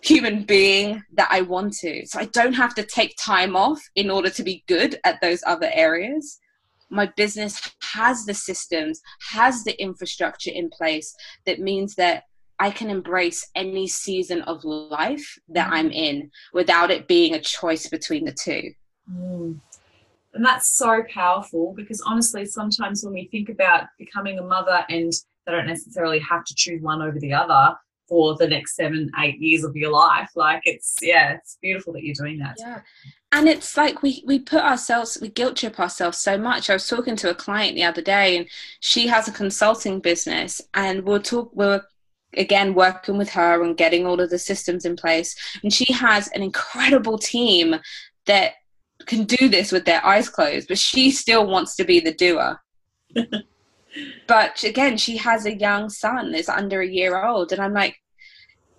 human being that I want to. So I don't have to take time off in order to be good at those other areas my business has the systems, has the infrastructure in place that means that I can embrace any season of life that I'm mm. in without it being a choice between the two. Mm. And that's so powerful because honestly, sometimes when we think about becoming a mother and they don't necessarily have to choose one over the other, for the next seven, eight years of your life. Like it's yeah, it's beautiful that you're doing that. Yeah. And it's like we we put ourselves we guilt trip ourselves so much. I was talking to a client the other day and she has a consulting business and we'll talk we're again working with her and getting all of the systems in place. And she has an incredible team that can do this with their eyes closed, but she still wants to be the doer. but again, she has a young son that's under a year old. And I'm like,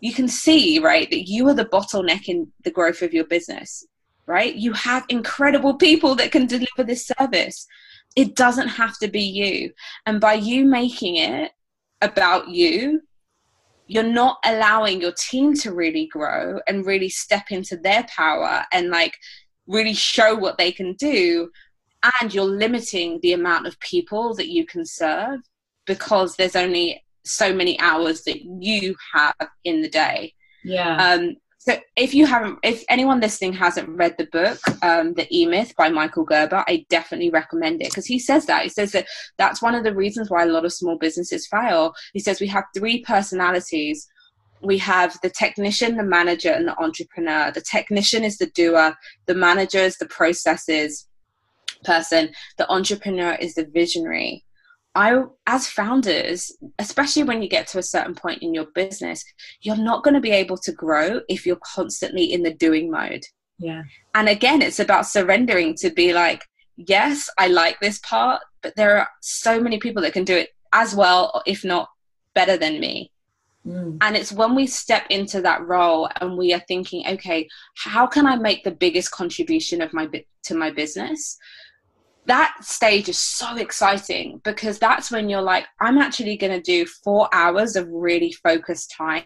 you can see, right, that you are the bottleneck in the growth of your business, right? You have incredible people that can deliver this service. It doesn't have to be you. And by you making it about you, you're not allowing your team to really grow and really step into their power and like really show what they can do and you're limiting the amount of people that you can serve because there's only so many hours that you have in the day. Yeah. Um so if you haven't if anyone listening hasn't read the book um, the e-myth by michael gerber i definitely recommend it because he says that. He says that that's one of the reasons why a lot of small businesses fail. He says we have three personalities. We have the technician, the manager, and the entrepreneur. The technician is the doer, the manager is the processes person, the entrepreneur is the visionary. I, as founders, especially when you get to a certain point in your business, you're not going to be able to grow if you're constantly in the doing mode. Yeah. And again, it's about surrendering to be like, yes, I like this part, but there are so many people that can do it as well, if not better than me. Mm. And it's when we step into that role and we are thinking, okay, how can I make the biggest contribution of my to my business? That stage is so exciting because that's when you're like, I'm actually going to do four hours of really focused time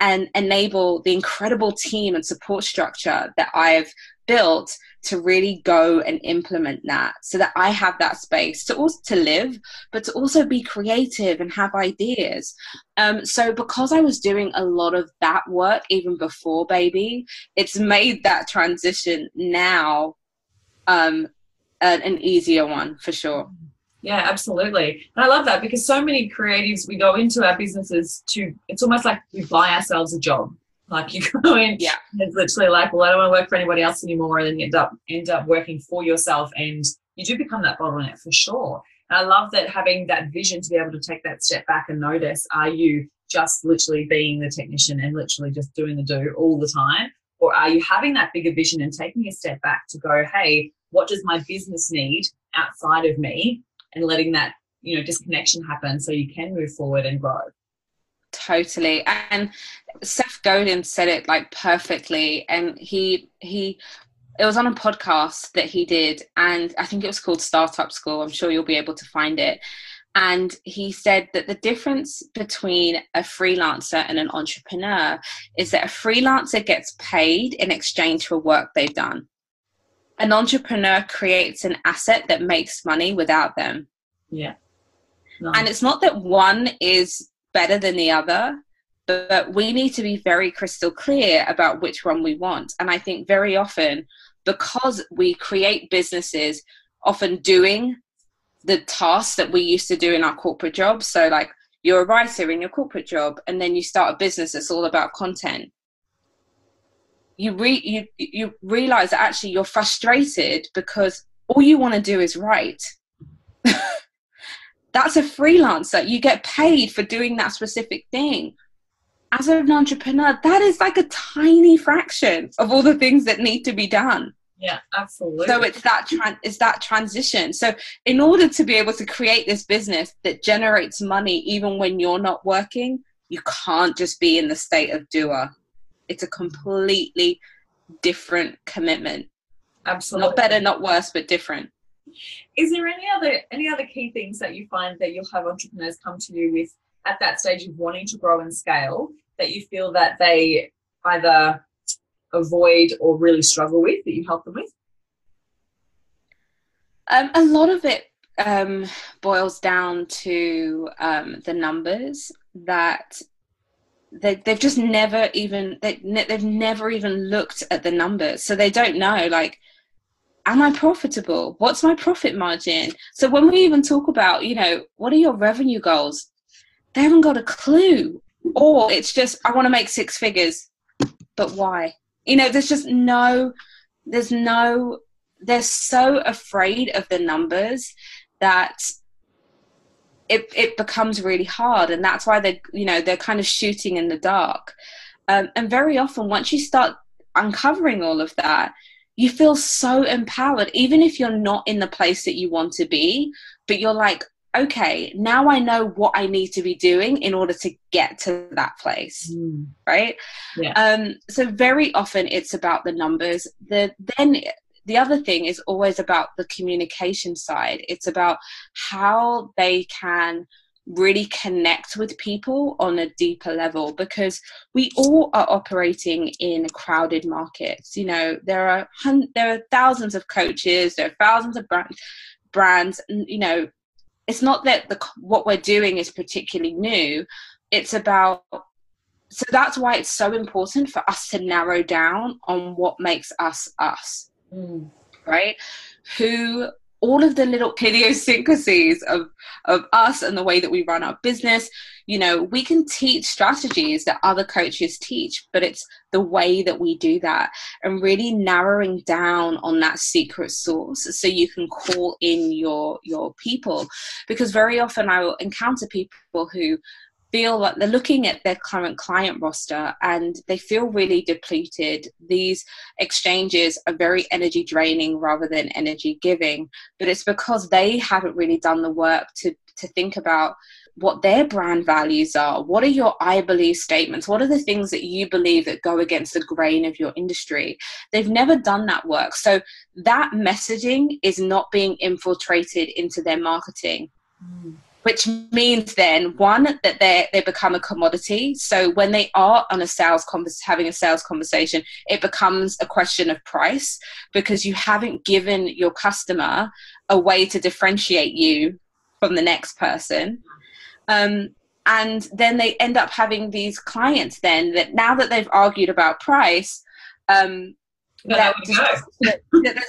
and enable the incredible team and support structure that I've built to really go and implement that so that I have that space to also to live, but to also be creative and have ideas. Um, so because I was doing a lot of that work even before baby, it's made that transition now um, an easier one for sure. Yeah, absolutely. And I love that because so many creatives, we go into our businesses to, it's almost like we buy ourselves a job like you go in, yeah. It's literally like, well, I don't want to work for anybody else anymore, and then you end up end up working for yourself, and you do become that bottleneck for sure. And I love that having that vision to be able to take that step back and notice: Are you just literally being the technician and literally just doing the do all the time, or are you having that bigger vision and taking a step back to go, hey, what does my business need outside of me, and letting that you know disconnection happen so you can move forward and grow? Totally. And seth godin said it like perfectly. And he he it was on a podcast that he did and i think it was called startup school. I'm sure you'll be able to find it. And he said that the difference between a freelancer and an entrepreneur is that a freelancer gets paid in exchange for work they've done an entrepreneur creates an asset that makes money without them. Yeah. Nice. and it's not that one is better than the other but we need to be very crystal clear about which one we want. And i think very often because we create businesses often doing the tasks that we used to do in our corporate jobs so like you're a writer in your corporate job and then you start a business that's all about content you re- you you realize that actually you're frustrated because all you want to do is write that's a freelancer. You get paid for doing that specific thing. As an entrepreneur, that is like a tiny fraction of all the things that need to be done. Yeah, absolutely. So it's that tran- it's that transition. So in order to be able to create this business that generates money even when you're not working, you can't just be in the state of doer. It's a completely different commitment. Absolutely. Not better, not worse, but different. Is there any other any other key things that you find that you'll have entrepreneurs come to you with at that stage of wanting to grow and scale that you feel that they either avoid or really struggle with that you help them with? Um, a lot of it um, boils down to um, the numbers that they, they've just never even they, they've never even looked at the numbers so they don't know like am I profitable? What's my profit margin? So when we even talk about, you know, what are your revenue goals? They haven't got a clue. or it's just I want to make six figures, but why? You know, there's just no, there's no, they're so afraid of the numbers that it it becomes really hard, and that's why they you know they're kind of shooting in the dark. Um, and very often, once you start uncovering all of that, you feel so empowered, even if you're not in the place that you want to be, but you're like, okay, now I know what I need to be doing in order to get to that place. Mm. Right. Yeah. Um, so very often it's about the numbers. The then the other thing is always about the communication side. It's about how they can really connect with people on a deeper level because we all are operating in crowded markets. You know there are hun- there are thousands of coaches there are thousands of brands brands you know it's not that the what we're doing is particularly new. It's about so that's why it's so important for us to narrow down on what makes us us mm. right who all of the little idiosyncrasies of of us and the way that we run our business you know we can teach strategies that other coaches teach but it's the way that we do that and really narrowing down on that secret source so you can call in your your people because very often i will encounter people who feel like they're looking at their current client roster and they feel really depleted. These exchanges are very energy draining rather than energy giving, but it's because they haven't really done the work to, to think about what their brand values are. What are your I believe statements? What are the things that you believe that go against the grain of your industry? They've never done that work. So that messaging is not being infiltrated into their marketing. Mm which means then one that they they become a commodity. So when they are on a sales convers- having a sales conversation it becomes a question of price because you haven't given your customer a way to differentiate you from the next person. Um, and then they end up having these clients then that now that they've argued about price um,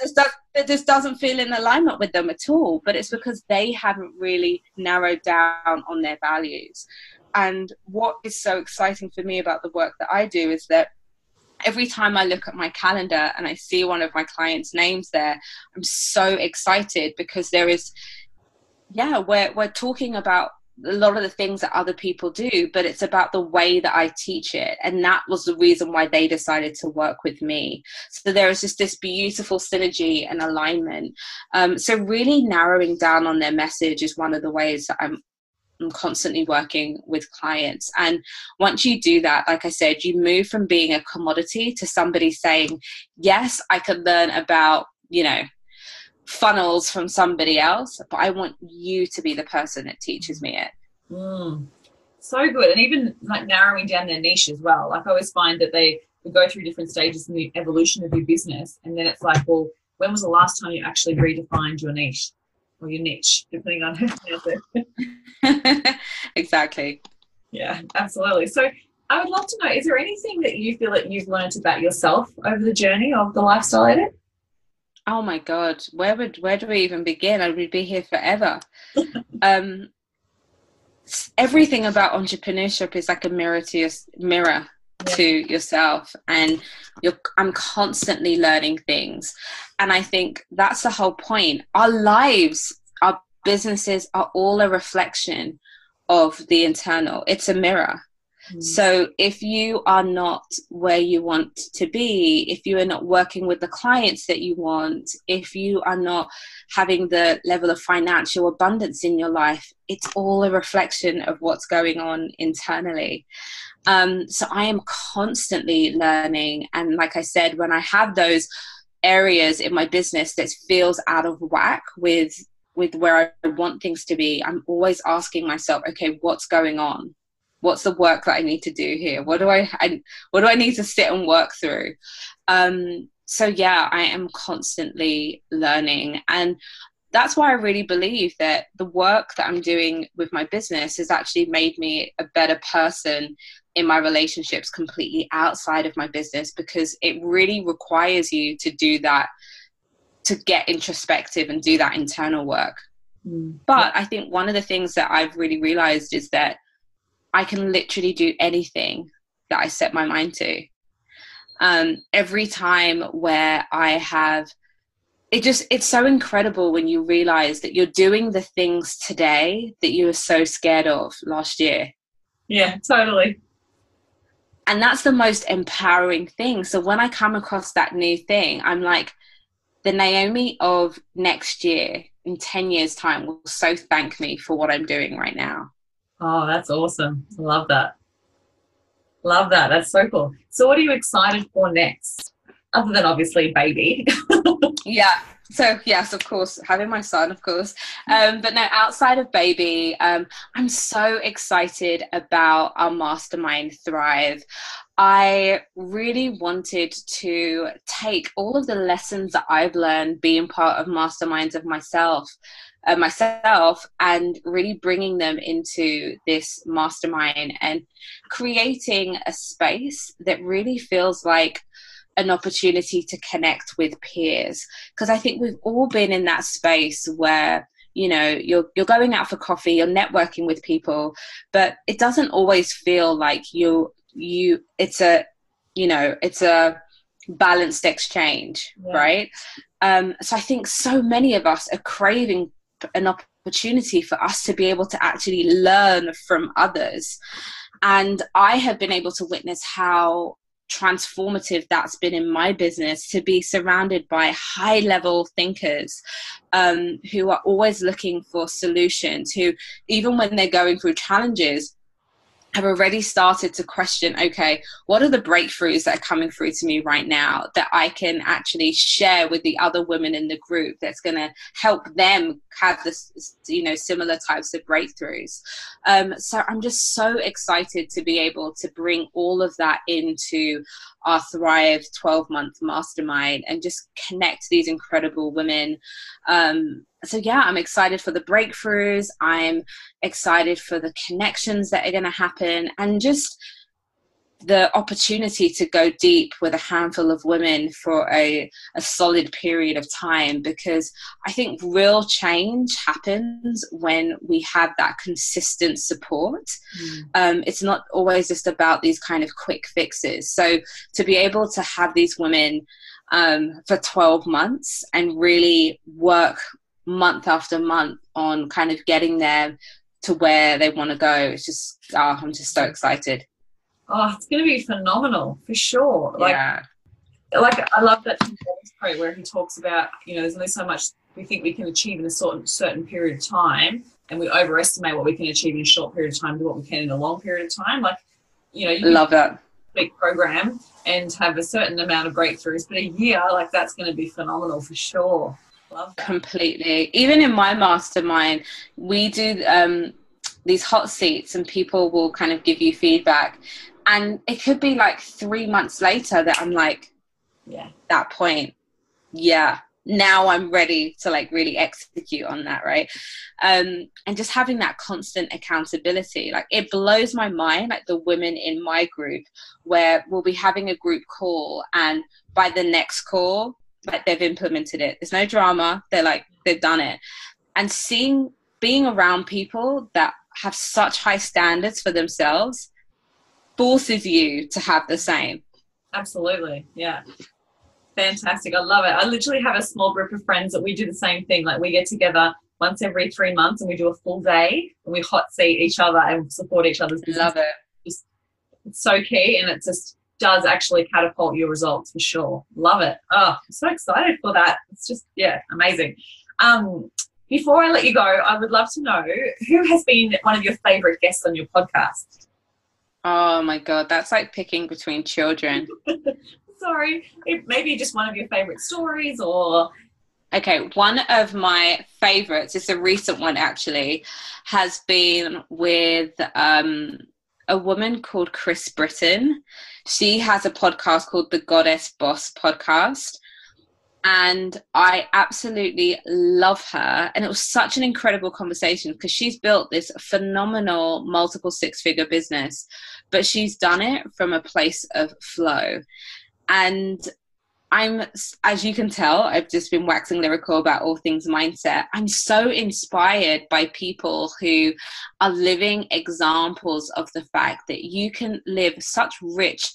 just that just doesn't feel in alignment with them at all. But it's because they haven't really narrowed down on their values. And what is so exciting for me about the work that I do is that every time I look at my calendar and I see one of my clients' names there, I'm so excited because there is, yeah, we're, we're talking about a lot of the things that other people do, but it's about the way that I teach it. And that was the reason why they decided to work with me. So there is just this beautiful synergy and alignment. Um, so, really narrowing down on their message is one of the ways that I'm. I'm constantly working with clients. And once you do that, like I said, you move from being a commodity to somebody saying, Yes, I could learn about, you know, funnels from somebody else, but I want you to be the person that teaches me it. Mm. So good. And even like narrowing down their niche as well. Like I always find that they go through different stages in the evolution of your business. And then it's like, well, when was the last time you actually redefined your niche or your niche, depending on how Exactly. Yeah, absolutely. So I would love to know, is there anything that you feel that you've learned about yourself over the journey of the lifestyle edit? Oh my God, where would where do we even begin? I would be here forever. um, everything about entrepreneurship is like a mirror to your mirror yeah. to yourself, and you're. I'm constantly learning things, and I think that's the whole point. Our lives, our businesses are all a reflection of the internal. It's a mirror. Mm. So if you are not where you want to be, if you are not working with the clients that you want, if you are not having the level of financial abundance in your life, it's all a reflection of what's going on internally. Um, so I am constantly learning. And like I said, when I have those areas in my business that feels out of whack with with where I want things to be, I'm always asking myself, okay, what's going on? What's the work that I need to do here? What do I, I what do I need to sit and work through? Um, so yeah, I am constantly learning, and that's why I really believe that the work that I'm doing with my business has actually made me a better person in my relationships completely outside of my business because it really requires you to do that to get introspective and do that internal work. Mm. But I think one of the things that I've really realized is that I can literally do anything that I set my mind to. Um, every time where I have, it just, it's so incredible when you realize that you're doing the things today that you were so scared of last year. Yeah, totally. And that's the most empowering thing. So when I come across that new thing, I'm like, the Naomi of next year in 10 years' time will so thank me for what I'm doing right now. Oh, that's awesome. Love that. Love that. That's so cool. So, what are you excited for next? Other than obviously baby. yeah. So yes, of course, having my son, of course. Um, but no, outside of baby, um, I'm so excited about our mastermind Thrive. I really wanted to take all of the lessons that I've learned being part of masterminds of myself, uh, myself, and really bringing them into this mastermind and creating a space that really feels like an opportunity to connect with peers. Because I think we've all been in that space where you know you're you're going out for coffee you're networking with people but it doesn't always feel like you you it's a you know it's a balanced exchange yeah. right um so i think so many of us are craving an opportunity for us to be able to actually learn from others. And i have been able to witness how transformative that's been in my business to be surrounded by high level thinkers um, who are always looking for solutions who even when they're going through challenges have already started to question okay what are the breakthroughs that are coming through to me right now that i can actually share with the other women in the group that's going to help them have this you know similar types of breakthroughs? Um, so i'm just so excited to be able to bring all of that into our thrive 12 month mastermind and just connect these incredible women um, so yeah i'm excited for the breakthroughs i'm excited for the connections that are going to happen and just the opportunity to go deep with a handful of women for a, a solid period of time because I think real change happens when we have that consistent support. Mm. Um, it's not always just about these kind of quick fixes. So to be able to have these women um, for 12 months and really work month after month on kind of getting there to where they want to go. It's just, oh, I'm just so excited. Oh, it's going to be phenomenal for sure. Like, yeah. like I love that quote where he talks about, you know, there's only so much we think we can achieve in a certain certain period of time, and we overestimate what we can achieve in a short period of time to what we can in a long period of time. Like, you know, you love that big program and have a certain amount of breakthroughs, but a year like that's going to be phenomenal for sure. Completely. Even in my mastermind, we do um, these hot seats, and people will kind of give you feedback. And it could be like three months later that I'm like, yeah, that point, yeah, now I'm ready to like really execute on that, right? Um, and just having that constant accountability, like it blows my mind. Like the women in my group, where we'll be having a group call, and by the next call, like they've implemented it. There's no drama. They're like they've done it, and seeing being around people that have such high standards for themselves forces you to have the same. Absolutely, yeah. Fantastic. I love it. I literally have a small group of friends that we do the same thing. Like we get together once every three months and we do a full day and we hot seat each other and support each other's business. Love it. Just, it's so key and it's just does actually catapult your results for sure. Love it. Oh, I'm so excited for that. It's just, yeah, amazing. Um, before I let you go, I would love to know who has been one of your favorite guests on your podcast? Oh my God, that's like picking between children. Sorry, maybe just one of your favorite stories or. Okay, one of my favorites, it's a recent one actually, has been with um, a woman called Chris Britton. She has a podcast called the Goddess Boss Podcast. And I absolutely love her. And it was such an incredible conversation because she's built this phenomenal multiple six figure business, but she's done it from a place of flow. And I'm, as you can tell, I've just been waxing lyrical about all things mindset. I'm so inspired by people who are living examples of the fact that you can live such rich,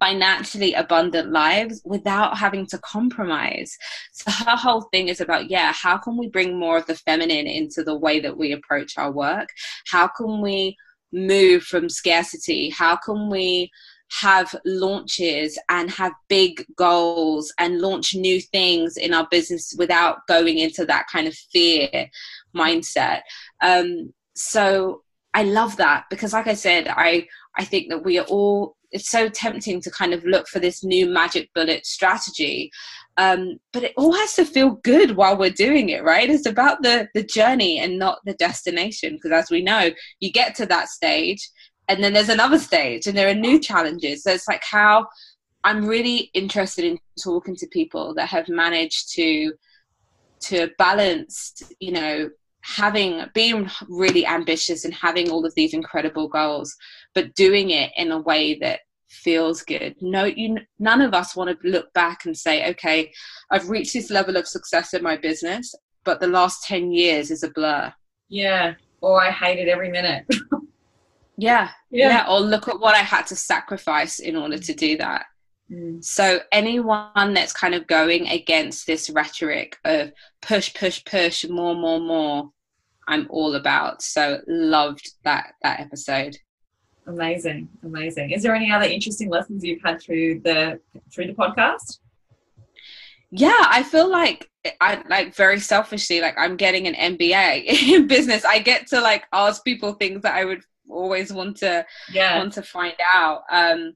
financially abundant lives without having to compromise. So her whole thing is about, yeah, how can we bring more of the feminine into the way that we approach our work? How can we move from scarcity? How can we have launches and have big goals and launch new things in our business without going into that kind of fear mindset. Um, so I love that because, like I said, I I think that we are all. It's so tempting to kind of look for this new magic bullet strategy, um, but it all has to feel good while we're doing it, right? It's about the the journey and not the destination. Because as we know, you get to that stage and then there's another stage and there are new challenges. So it's like how i'm really interested in talking to people that have managed to to balance you know having being really ambitious and having all of these incredible goals but doing it in a way that feels good. No you none of us want to look back and say okay i've reached this level of success in my business but the last 10 years is a blur. Yeah or i hated every minute Yeah, yeah. Yeah. Or look at what I had to sacrifice in order to do that. Mm. So anyone that's kind of going against this rhetoric of push, push, push, more, more, more, I'm all about. So loved that that episode. Amazing, amazing. Is there any other interesting lessons you've had through the through the podcast? Yeah, I feel like I like very selfishly, like I'm getting an MBA in business. I get to like ask people things that I would always want to yeah. want to find out. Um,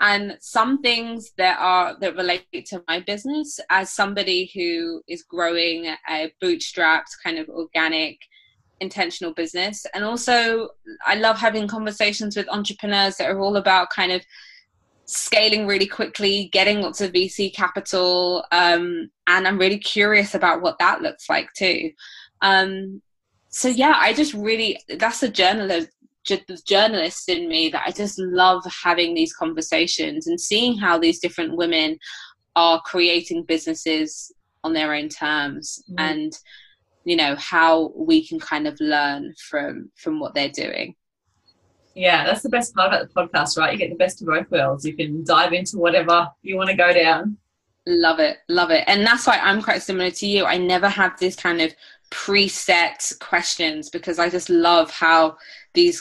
and some things that are that relate to my business as somebody who is growing a bootstrapped kind of organic intentional business and also i love having conversations with entrepreneurs that are all about kind of scaling really quickly getting lots of vc capital um, and i'm really curious about what that looks like too um, so yeah i just really that's a journalist the journalist in me that I just love having these conversations and seeing how these different women are creating businesses on their own terms mm. and you know how we can kind of learn from from what they're doing. Yeah that's the best part about the podcast right? You get the best of both worlds. You can dive into whatever you want to go down. Love it love it. And that's why i'm quite similar to you. I never have this kind of preset questions because i just love how these